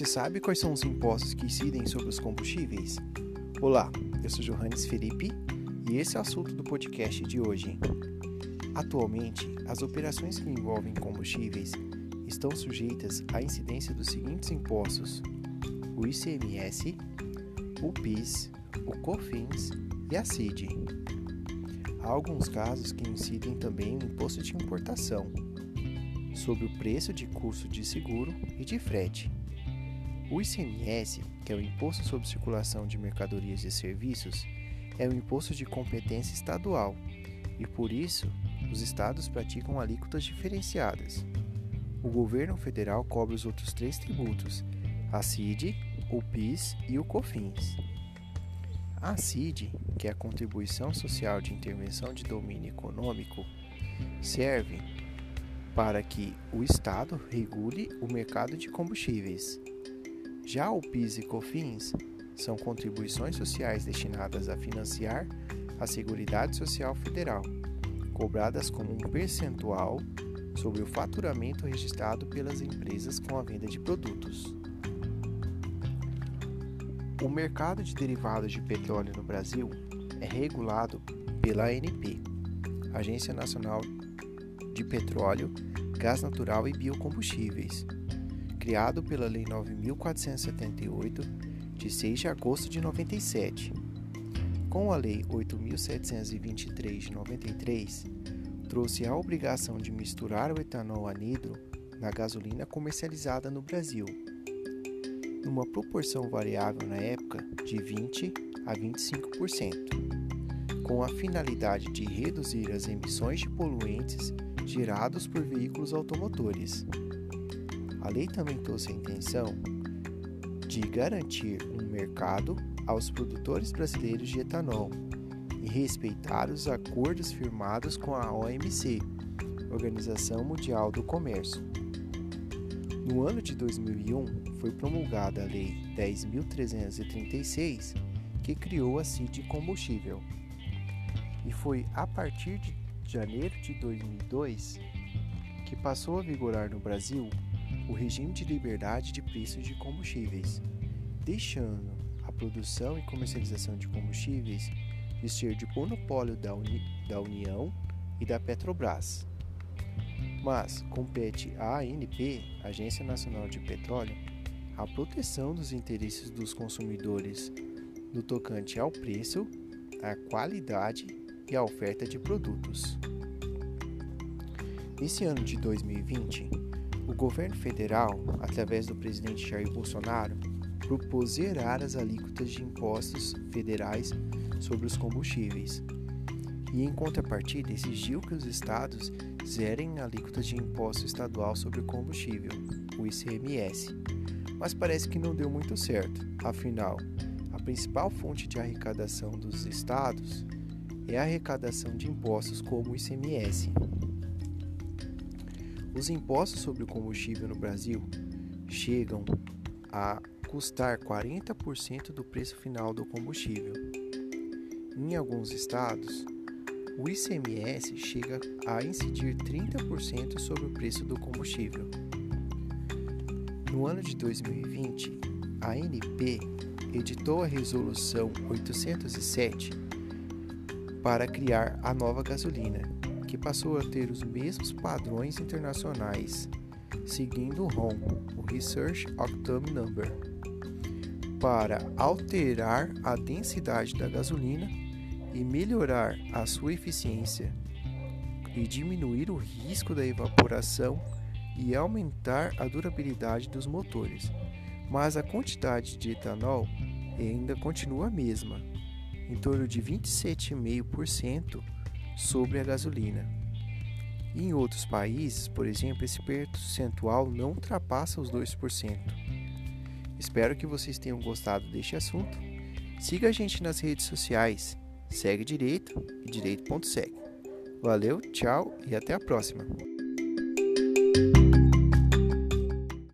Você sabe quais são os impostos que incidem sobre os combustíveis? Olá, eu sou Johannes Felipe e esse é o assunto do podcast de hoje. Atualmente, as operações que envolvem combustíveis estão sujeitas à incidência dos seguintes impostos: o ICMS, o PIS, o COFINS e a CID. Há alguns casos que incidem também no imposto de importação, sobre o preço de custo de seguro e de frete. O ICMS, que é o Imposto sobre Circulação de Mercadorias e Serviços, é um imposto de competência estadual e, por isso, os estados praticam alíquotas diferenciadas. O governo federal cobre os outros três tributos: a CID, o PIS e o COFINS. A CID, que é a Contribuição Social de Intervenção de Domínio Econômico, serve para que o Estado regule o mercado de combustíveis. Já o PIS e COFINS são contribuições sociais destinadas a financiar a Seguridade Social Federal, cobradas como um percentual sobre o faturamento registrado pelas empresas com a venda de produtos. O mercado de derivados de petróleo no Brasil é regulado pela ANP, Agência Nacional de Petróleo, Gás Natural e Biocombustíveis, criado pela Lei 9478, de 6 de agosto de 97. Com a Lei 8723 de 93, trouxe a obrigação de misturar o etanol anidro na gasolina comercializada no Brasil, numa proporção variável na época de 20 a 25%, com a finalidade de reduzir as emissões de poluentes gerados por veículos automotores. A lei também trouxe a intenção de garantir um mercado aos produtores brasileiros de etanol e respeitar os acordos firmados com a OMC, Organização Mundial do Comércio. No ano de 2001, foi promulgada a Lei 10.336, que criou a CID Combustível. E foi a partir de janeiro de 2002 que passou a vigorar no Brasil o regime de liberdade de preços de combustíveis, deixando a produção e comercialização de combustíveis de ser de monopólio da, Uni da União e da Petrobras. Mas compete à ANP, Agência Nacional de Petróleo, a proteção dos interesses dos consumidores no tocante ao preço, à qualidade e à oferta de produtos. Nesse ano de 2020, o governo federal, através do presidente Jair Bolsonaro, propôs zerar as alíquotas de impostos federais sobre os combustíveis. E em contrapartida, exigiu que os estados zerem a alíquota de imposto estadual sobre o combustível, o ICMS. Mas parece que não deu muito certo, afinal, a principal fonte de arrecadação dos estados é a arrecadação de impostos como o ICMS. Os impostos sobre o combustível no Brasil chegam a custar 40% do preço final do combustível. Em alguns estados, o ICMS chega a incidir 30% sobre o preço do combustível. No ano de 2020, a ANP editou a Resolução 807 para criar a nova gasolina, que passou a ter os mesmos padrões internacionais, seguindo o RON, o Research Octane Number, para alterar a densidade da gasolina e melhorar a sua eficiência e diminuir o risco da evaporação e aumentar a durabilidade dos motores. Mas a quantidade de etanol ainda continua a mesma, em torno de 27,5% sobre a gasolina. Em outros países, por exemplo, esse percentual não ultrapassa os 2%. Espero que vocês tenham gostado deste assunto. Siga a gente nas redes sociais. Segue direito e direito.seg. Valeu, tchau e até a próxima.